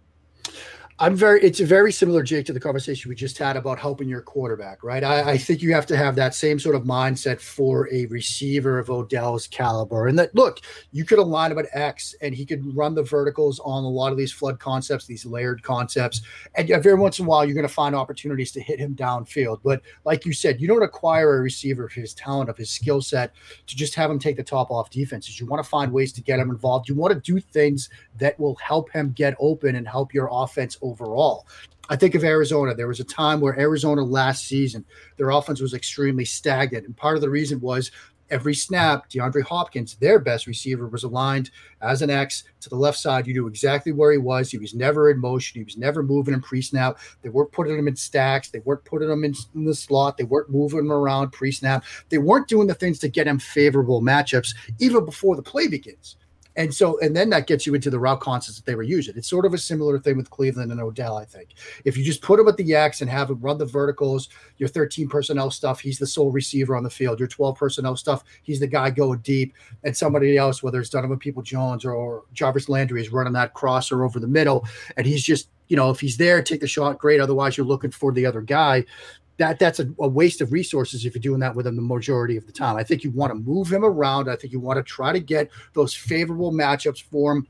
I'm very, it's very similar, Jake, to the conversation we just had about helping your quarterback, right? I, I, think you have to have that same sort of mindset for a receiver of Odell's caliber. And that, look, you could align him at X and he could run the verticals on a lot of these flood concepts, these layered concepts. And every once in a while, you're going to find opportunities to hit him downfield. But like you said, you don't acquire a receiver of his talent, of his skill set to just have him take the top off defenses. You want to find ways to get him involved. You want to do things that will help him get open and help your offense overall. I think of Arizona. There was a time where Arizona last season, their offense was extremely stagnant. And part of the reason was every snap, DeAndre Hopkins, their best receiver, was aligned as an X to the left side. You knew exactly where he was. He was never in motion. He was never moving in pre snap. They weren't putting him in stacks. They weren't putting him in, in the slot. They weren't moving him around pre snap. They weren't doing the things to get him favorable matchups even before the play begins. And so, and then that gets you into the route concepts that they were using. It's sort of a similar thing with Cleveland and Odell, I think. If you just put him at the X and have him run the verticals, your 13 personnel stuff, he's the sole receiver on the field. Your 12 personnel stuff, he's the guy going deep. And somebody else, whether it's Donovan Peoples-Jones or, or Jarvis Landry, is running that crosser over the middle. And he's just, you know, if he's there, take the shot, great. Otherwise, you're looking for the other guy that that's a, a, waste of resources if you're doing that with him the majority of the time. I think you want to move him around. I think you want to try to get those favorable matchups for him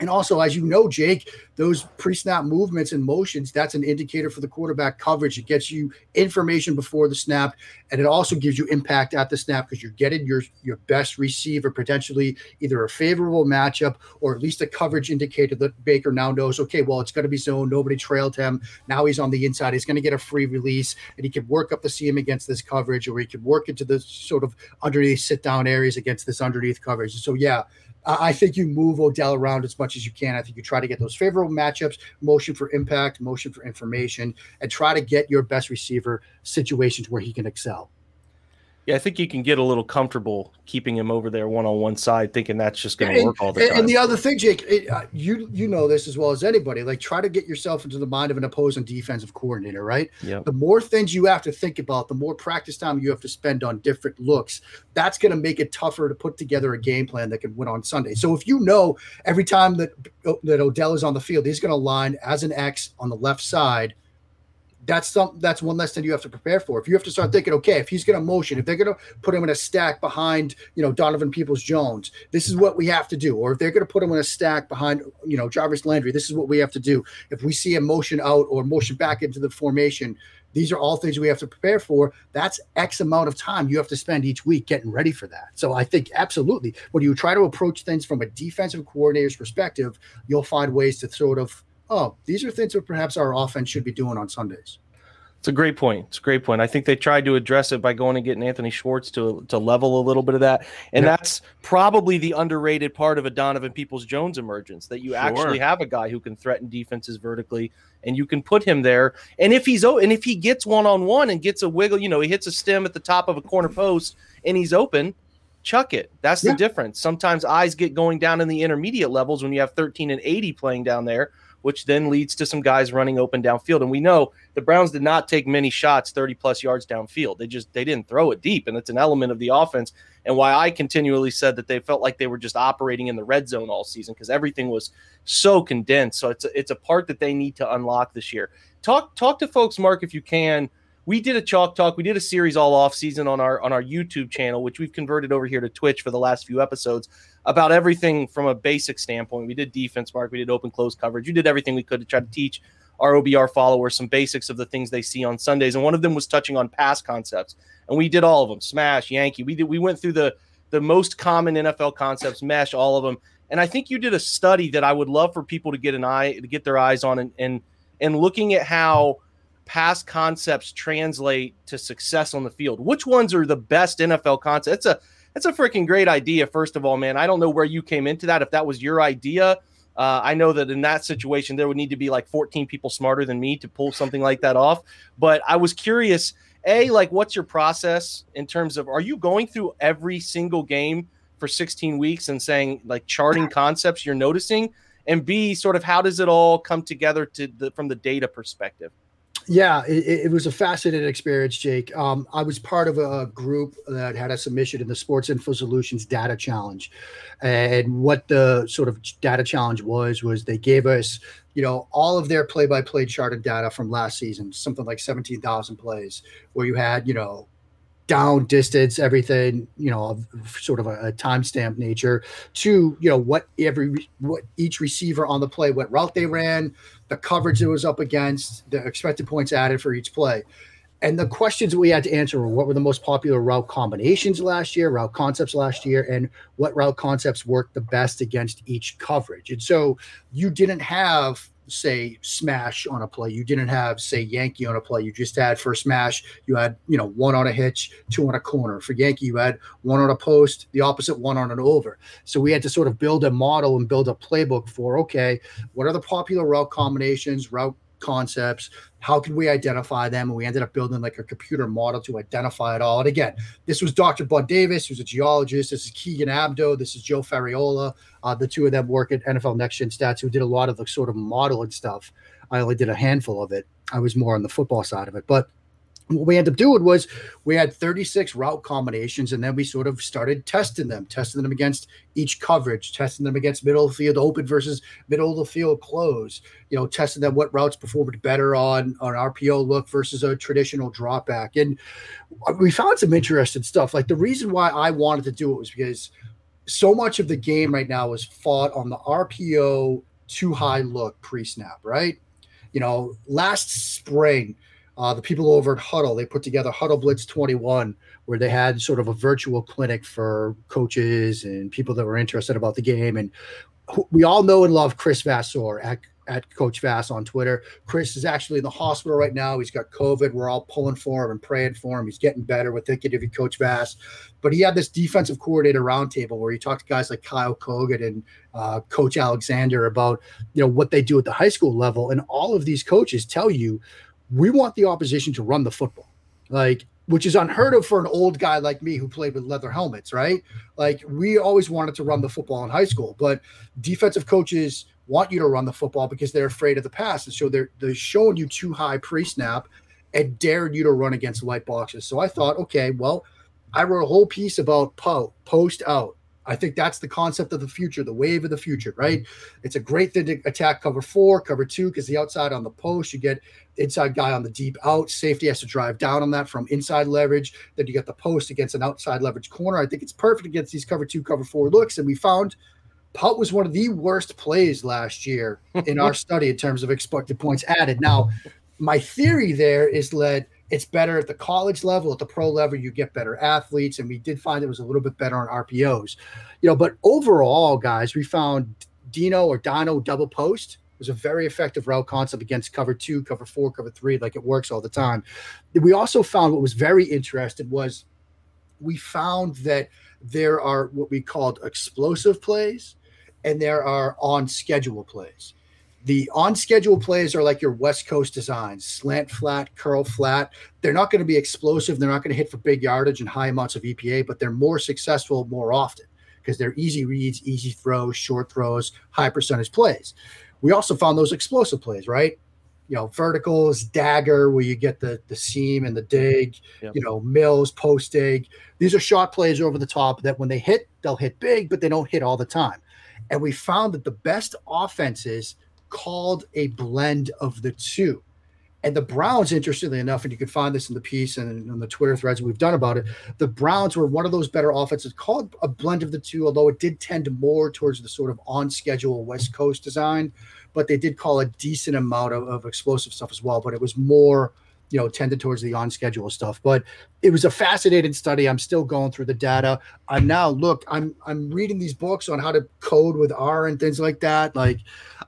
and also, as you know, Jake, those pre snap movements and motions, that's an indicator for the quarterback coverage. It gets you information before the snap, and it also gives you impact at the snap because you're getting your, your best receiver, potentially either a favorable matchup or at least a coverage indicator that Baker now knows, okay, well, it's going to be zone. Nobody trailed him. Now he's on the inside. He's going to get a free release, and he can work up the seam against this coverage, or he can work into the sort of underneath sit down areas against this underneath coverage. So, yeah, I think you move Odell around as much as you can. I think you try to get those favorable matchups, motion for impact, motion for information, and try to get your best receiver situations where he can excel. Yeah, I think you can get a little comfortable keeping him over there one on one side, thinking that's just going to work all the and, time. And the other thing, Jake, it, uh, you you know this as well as anybody. Like, try to get yourself into the mind of an opposing defensive coordinator, right? Yep. The more things you have to think about, the more practice time you have to spend on different looks. That's going to make it tougher to put together a game plan that can win on Sunday. So if you know every time that that Odell is on the field, he's going to line as an X on the left side that's some that's one less thing you have to prepare for. If you have to start thinking, okay, if he's going to motion, if they're going to put him in a stack behind, you know, Donovan Peoples Jones, this is what we have to do. Or if they're going to put him in a stack behind, you know, Jarvis Landry, this is what we have to do. If we see a motion out or motion back into the formation, these are all things we have to prepare for. That's X amount of time you have to spend each week getting ready for that. So I think absolutely when you try to approach things from a defensive coordinator's perspective, you'll find ways to sort of oh, these are things that perhaps our offense should be doing on Sundays. It's a great point. It's a great point. I think they tried to address it by going and getting Anthony Schwartz to to level a little bit of that, and yeah. that's probably the underrated part of a Donovan Peoples Jones emergence that you sure. actually have a guy who can threaten defenses vertically, and you can put him there. And if he's and if he gets one on one and gets a wiggle, you know, he hits a stem at the top of a corner post and he's open, chuck it. That's the difference. Sometimes eyes get going down in the intermediate levels when you have 13 and 80 playing down there which then leads to some guys running open downfield. And we know the Browns did not take many shots 30 plus yards downfield. They just they didn't throw it deep, and it's an element of the offense. And why I continually said that they felt like they were just operating in the red zone all season because everything was so condensed. So it's a, it's a part that they need to unlock this year. Talk talk to folks, Mark, if you can we did a chalk talk. We did a series all off season on our on our YouTube channel, which we've converted over here to Twitch for the last few episodes about everything from a basic standpoint. We did defense, Mark. We did open close coverage. We did everything we could to try to teach our OBR followers some basics of the things they see on Sundays. And one of them was touching on pass concepts, and we did all of them: smash, Yankee. We did. We went through the the most common NFL concepts, mesh, all of them. And I think you did a study that I would love for people to get an eye to get their eyes on, and and and looking at how past concepts translate to success on the field? Which ones are the best NFL concepts? It's a that's a freaking great idea. First of all, man, I don't know where you came into that. If that was your idea, uh, I know that in that situation there would need to be like 14 people smarter than me to pull something like that off. But I was curious, a like, what's your process in terms of are you going through every single game for 16 weeks and saying like charting concepts you're noticing, and b sort of how does it all come together to the, from the data perspective? Yeah, it, it, was a fascinating experience, Jake. Um, I was part of a group that had a submission in the Sports Info Solutions Data Challenge, and what the sort of data challenge was was they gave us, you know, all of their play-by-play charted data from last season, something like seventeen thousand plays, where you had, you know, down distance, everything, you know, sort of a, a timestamp nature to, you know, what every, what each receiver on the play, what route they ran, the coverage it was up against, the expected points added for each play. And the questions we had to answer were what were the most popular route combinations last year, route concepts last year, and what route concepts worked the best against each coverage. And so you didn't have say smash on a play. You didn't have say Yankee on a play. You just had for smash, you had, you know, one on a hitch, two on a corner. For Yankee, you had one on a post, the opposite one on an over. So we had to sort of build a model and build a playbook for okay, what are the popular route combinations, route concepts. How can we identify them? And we ended up building like a computer model to identify it all. And again this was dr bud davis who's a geologist. This is keegan abdoo. This is joe ferriola. Uh, the two of them work at nfl next gen stats who did a lot of the sort of modeling stuff. I only did a handful of it. I was more on the football side of it. But what we ended up doing was we had 36 route combinations and then we sort of started testing them testing them against each coverage testing them against middle of the field open versus middle of the field close you know testing them what routes performed better on on rpo look versus a traditional drop back and we found some interesting stuff. Like the reason why i wanted to do it was because so much of the game right now is fought on the rpo two high look pre-snap right? You know last spring uh, the people over at Huddle, they put together Huddle Blitz 21, where they had sort of a virtual clinic for coaches and people that were interested about the game. And we all know and love Chris Vasseur at, at Coach Vass on Twitter. Chris is actually in the hospital right now. He's got COVID. We're all pulling for him and praying for him. He's getting better. We're thinking of you, Coach Vass. But he had this defensive coordinator roundtable where he talked to guys like Kyle Kogan and uh, Coach Alexander about you know what they do at the high school level. And all of these coaches tell you we want the opposition to run the football. Like, which is unheard of for an old guy like me who played with leather helmets, right? Like, we always wanted to run the football in high school, but defensive coaches want you to run the football because they're afraid of the pass. And so they're, they're showing you two high pre snap and daring you to run against light boxes. So I thought, okay, well, I wrote a whole piece about po- post out. I think that's the concept of the future, the wave of the future, right? It's a great thing to attack cover four, cover two, because the outside on the post, you get inside guy on the deep out. Safety has to drive down on that from inside leverage. Then you get the post against an outside leverage corner. I think it's perfect against these cover two, cover four looks. And we found Putt was one of the worst plays last year in our study in terms of expected points added. Now, my theory there is that it's better at the college level, at the pro level, you get better athletes. And we did find it was a little bit better on RPOs. You know, but overall, guys, we found Dino or Dino double post was a very effective route concept against cover two, cover four, cover three, like it works all the time. We also found what was very interesting was we found that there are what we called explosive plays and there are on schedule plays. The on schedule plays are like your West Coast designs slant flat, curl flat. They're not going to be explosive. They're not going to hit for big yardage and high amounts of EPA, but they're more successful more often because they're easy reads, easy throws, short throws, high percentage plays. We also found those explosive plays, right? You know, verticals, dagger, where you get the the seam and the dig, Yep. you know, mills, post dig. These are shot plays over the top that when they hit, they'll hit big, but they don't hit all the time. And we found that the best offenses called a blend of the two. And the Browns, interestingly enough, and you can find this in the piece and in the Twitter threads we've done about it, the Browns were one of those better offenses called a blend of the two, although it did tend more towards the sort of on schedule West Coast design. But they did call a decent amount of, of explosive stuff as well. But it was more, you know, tended towards the on schedule stuff. But it was a fascinating study. I'm still going through the data. I'm now look, I'm I'm reading these books on how to code with R and things like that. Like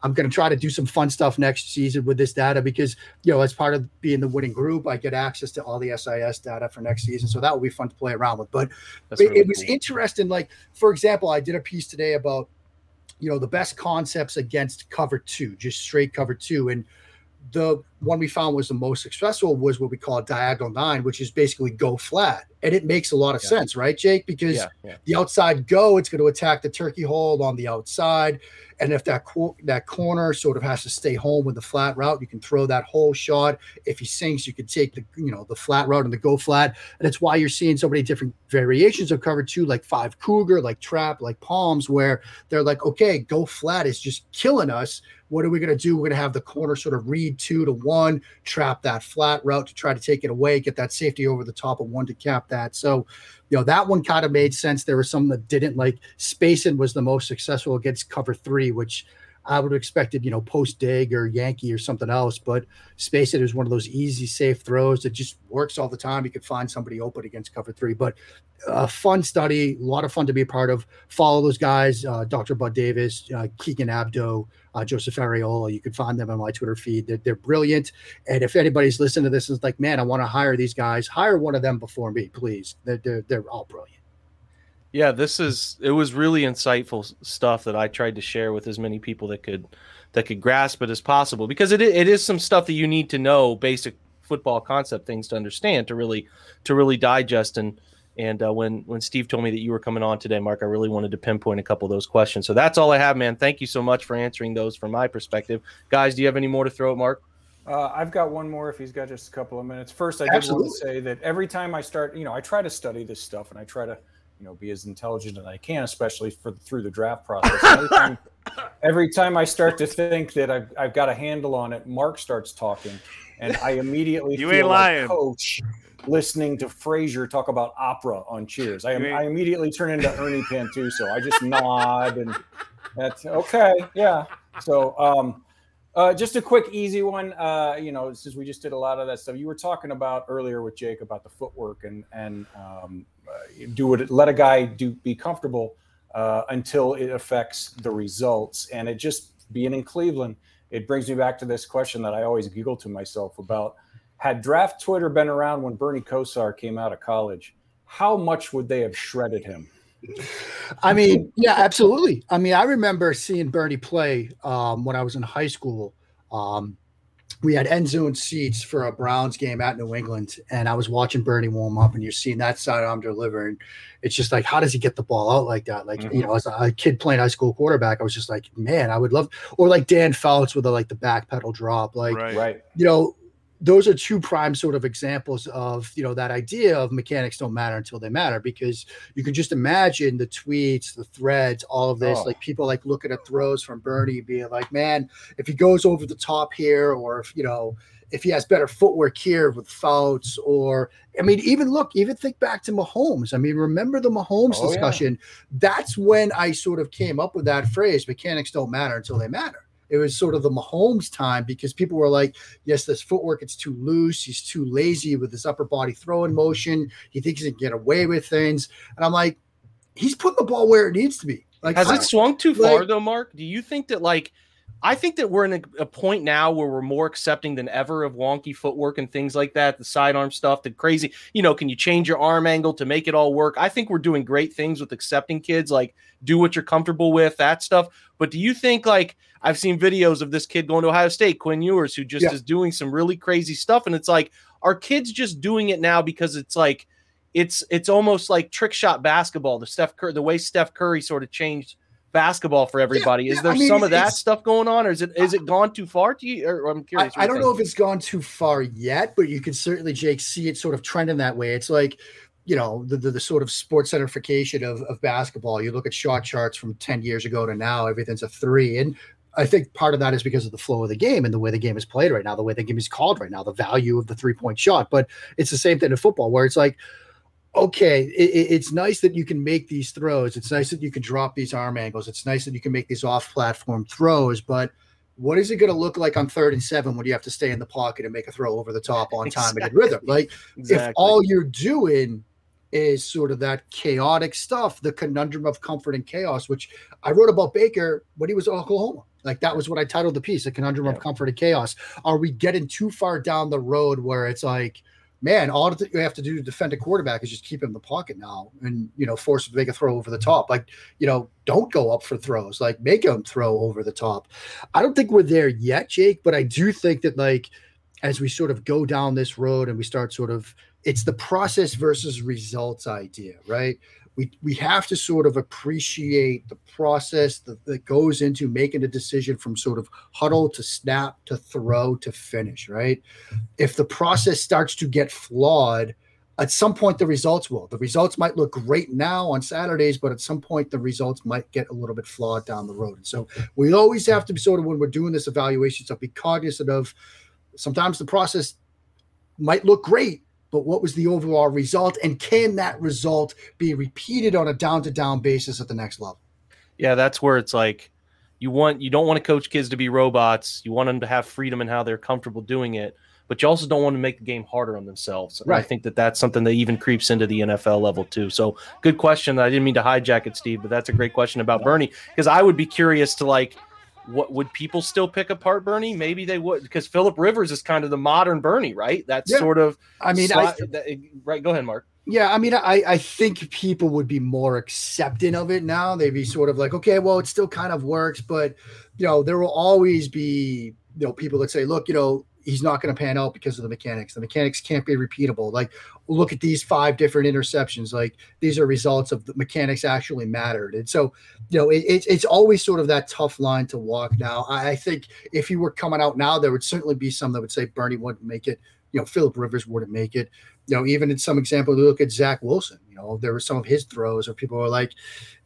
I'm going to try to do some fun stuff next season with this data because, you know, as part of being the winning group, I get access to all the SIS data for next season. So that will be fun to play around with. But That's it, really it was cool. interesting. Like, for example, I did a piece today about, you know, the best concepts against cover two, just straight cover two. And the one we found was the most successful was what we call diagonal nine, which is basically go flat. And it makes a lot of Yeah. sense, right, Jake? Because Yeah, yeah. the outside go, it's going to attack the turkey hole on the outside. And if that cor- that corner sort of has to stay home with the flat route, you can throw that whole shot. If he sinks, you can take the you know the flat route and the go flat. And it's why you're seeing so many different variations of cover two, like five cougar, like trap, like palms, where they're like, okay, go flat is just killing us. What are we going to do? We're going to have the corner sort of read two to one, trap that flat route to try to take it away, get that safety over the top of one to cap that. So, you know, that one kind of made sense. There was some that didn't. Like Spacing was the most successful against cover three, which I would have expected, you know, post dig or Yankee or something else. But Space It is one of those easy, safe throws that just works all the time. You could find somebody open against cover three. But a fun study, a lot of fun to be a part of. Follow those guys, uh, Dr. Bud Davis, uh, Keegan Abdoo, uh, Joseph Ariola. You can find them on my Twitter feed. They're, they're brilliant. And if anybody's listening to this and is like, man, I want to hire these guys, hire one of them before me, please. They're, they're, they're all brilliant. Yeah, this is it was really insightful stuff that I tried to share with as many people that could that could grasp it as possible because it it is some stuff that you need to know basic football concept things to understand to really to really digest and and uh, when when Steve told me that you were coming on today, Mark, I really wanted to pinpoint a couple of those questions. So that's all I have, man. Thank you so much for answering those from my perspective, guys. Do you have any more to throw at Mark? Uh, I've got one more if he's got just a couple of minutes. First, I did Absolutely. want to say that every time I start, you know, I try to study this stuff and I try to, you know, be as intelligent as I can, especially for through the draft process. Every, time, every time I start to think that I've, I've got a handle on it, Mark starts talking, and I immediately You feel ain't like coach listening to Frasier talk about opera on Cheers. I, am, I immediately turn into Ernie Pantusso. I just nod and that's okay. Yeah. So, um, uh, just a quick, easy one. Uh, you know, since we just did a lot of that stuff, you were talking about earlier with Jake about the footwork and and um, do it. Let a guy do be comfortable uh, until it affects the results. And it just being in Cleveland, it brings me back to this question that I always giggle to myself about: Had draft Twitter been around when Bernie Kosar came out of college, how much would they have shredded him? I mean, yeah, absolutely. I mean, I remember seeing Bernie play um, when I was in high school. Um, we had end zone seats for a Browns game at New England, and I was watching Bernie warm up, and you're seeing that sidearm deliver, and it's just like, how does he get the ball out like that? Like, you mm-hmm. know, as a kid playing high school quarterback, I was just like, man, I would love, or like Dan Fouts with the like the back pedal drop, like, Right. Right. you know, those are two prime sort of examples of you know that idea of mechanics don't matter until they matter because you can just imagine the tweets the threads all of this oh. like people like looking at throws from bernie being like man if he goes over the top here or if you know if he has better footwork here with Fouts, or I mean, even look, even think back to Mahomes. I mean, remember the Mahomes oh, discussion? Yeah. That's when I sort of came up with that phrase: mechanics don't matter until they matter it was sort of the Mahomes time because people were like, yes, this footwork, it's too loose. He's too lazy with his upper body throwing motion. He thinks he can get away with things. And I'm like, he's putting the ball where it needs to be. Like, has it swung too like, far though, Mark? Do you think that like I think that we're in a, a, point now where we're more accepting than ever of wonky footwork and things like that, the sidearm stuff, the crazy, you know, can you change your arm angle to make it all work? I think we're doing great things with accepting kids, like do what you're comfortable with, that stuff. But do you think like I've seen videos of this kid going to Ohio State, Quinn Ewers, who just yeah. is doing some really crazy stuff, and it's like, are kids just doing it now because it's like it's it's almost like trick shot basketball, the Steph Curry, the way Steph Curry sort of changed basketball for everybody. Yeah, is there I mean, some of that stuff going on, or is it is it gone too far to you? Or I'm curious. I, I don't know if it's gone too far yet, but you can certainly, Jake, see it sort of trending that way. It's like you know the, the, the sort of sports centrification of, of basketball you look at shot charts from 10 years ago to now everything's a three and I think part of that is because of the flow of the game and the way the game is played right now, the way the game is called right now, the value of the three point shot. But it's the same thing in football where it's like, okay, it, it's nice that you can make these throws. It's nice that you can drop these arm angles. It's nice that you can make these off platform throws. But what is it going to look like on third and seven when you have to stay in the pocket and make a throw over the top on time exactly. and in rhythm? Like, exactly. if all you're doing is sort of that chaotic stuff, the conundrum of comfort and chaos, which I wrote about Baker when he was at Oklahoma. Like that was what I titled the piece, "The Conundrum yeah. of Comfort and Chaos." Are we getting too far down the road where it's like, man, all you have to do to defend a quarterback is just keep him in the pocket now, and you know, force him to make a throw over the top. Like, you know, don't go up for throws. Like, make him throw over the top. I don't think we're there yet, Jake, but I do think that like as we sort of go down this road and we start sort of it's the process versus results idea, right? We we have to sort of appreciate the process that, that goes into making a decision from sort of huddle to snap to throw to finish right? If the process starts to get flawed at some point the results will. The results might look great now on saturdays but at some point the results might get a little bit flawed down the road. And so we always have to be sort of when we're doing this evaluation stuff be cognizant of sometimes the process might look great but what was the overall result? And can that result be repeated on a down to down basis at the next level? Yeah, that's where it's like you want you don't want to coach kids to be robots. You want them to have freedom in how they're comfortable doing it, but you also don't want to make the game harder on themselves. And right. I think that that's something that even creeps into the NFL level too. So, good question. I didn't mean to hijack it, Steve, but that's a great question about Bernie because I would be curious to like what would people still pick apart Bernie? Maybe they would because Philip Rivers is kind of the modern Bernie, right? That's yeah. sort of. I mean, I, that, right. Go ahead, Mark. Yeah, I mean, I I think people would be more accepting of it now. They'd be sort of like, okay, well, it still kind of works, but you know, there will always be you know people that say, look, you know, he's not going to pan out because of the mechanics. The mechanics can't be repeatable. Like, look at these five different interceptions. Like, these are results of the mechanics actually mattered. And so, you know, it, it's it's always sort of that tough line to walk. Now, I, I think if he were coming out now, there would certainly be some that would say Bernie wouldn't make it. You know, Philip Rivers wouldn't make it. You know, even in some example, look at Zach Wilson. You know, there were some of his throws where people were like,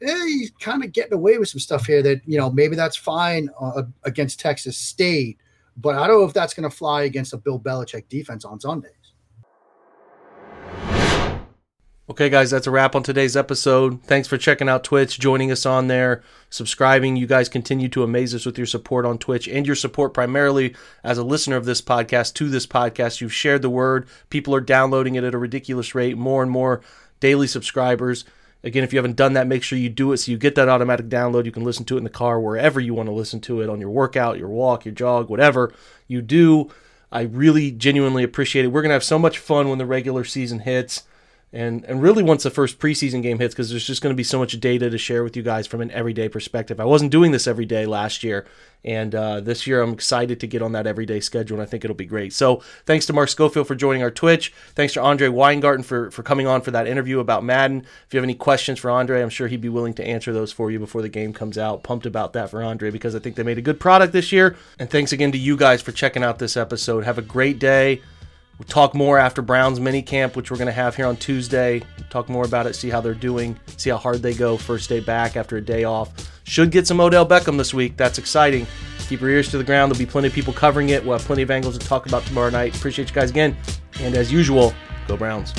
"Hey, he's kind of getting away with some stuff here that you know maybe that's fine uh, against Texas State." But I don't know if that's going to fly against a Bill Belichick defense on Sundays. Okay, guys, that's a wrap on today's episode. Thanks for checking out Twitch, joining us on there, subscribing. You guys continue to amaze us with your support on Twitch and your support primarily as a listener of this podcast to this podcast. You've shared the word. People are downloading it at a ridiculous rate, more and more daily subscribers. Again, if you haven't done that, make sure you do it so you get that automatic download. You can listen to it in the car wherever you want to listen to it on your workout, your walk, your jog, whatever you do. I really genuinely appreciate it. We're going to have so much fun when the regular season hits. And and really once the first preseason game hits because there's just going to be so much data to share with you guys from an everyday perspective. I wasn't doing this every day last year, and uh, this year I'm excited to get on that everyday schedule, and I think it'll be great. So thanks to Mark Schofield for joining our Twitch. Thanks to Andre Weingarten for for coming on for that interview about Madden. If you have any questions for Andre, I'm sure he'd be willing to answer those for you before the game comes out. Pumped about that for Andre because I think they made a good product this year. And thanks again to you guys for checking out this episode. Have a great day. We'll talk more after Browns mini camp, which we're going to have here on Tuesday. Talk more about it, see how they're doing, see how hard they go first day back after a day off. Should get some Odell Beckham this week. That's exciting. Keep your ears to the ground. There'll be plenty of people covering it. We'll have plenty of angles to talk about tomorrow night. Appreciate you guys again. And as usual, go Browns.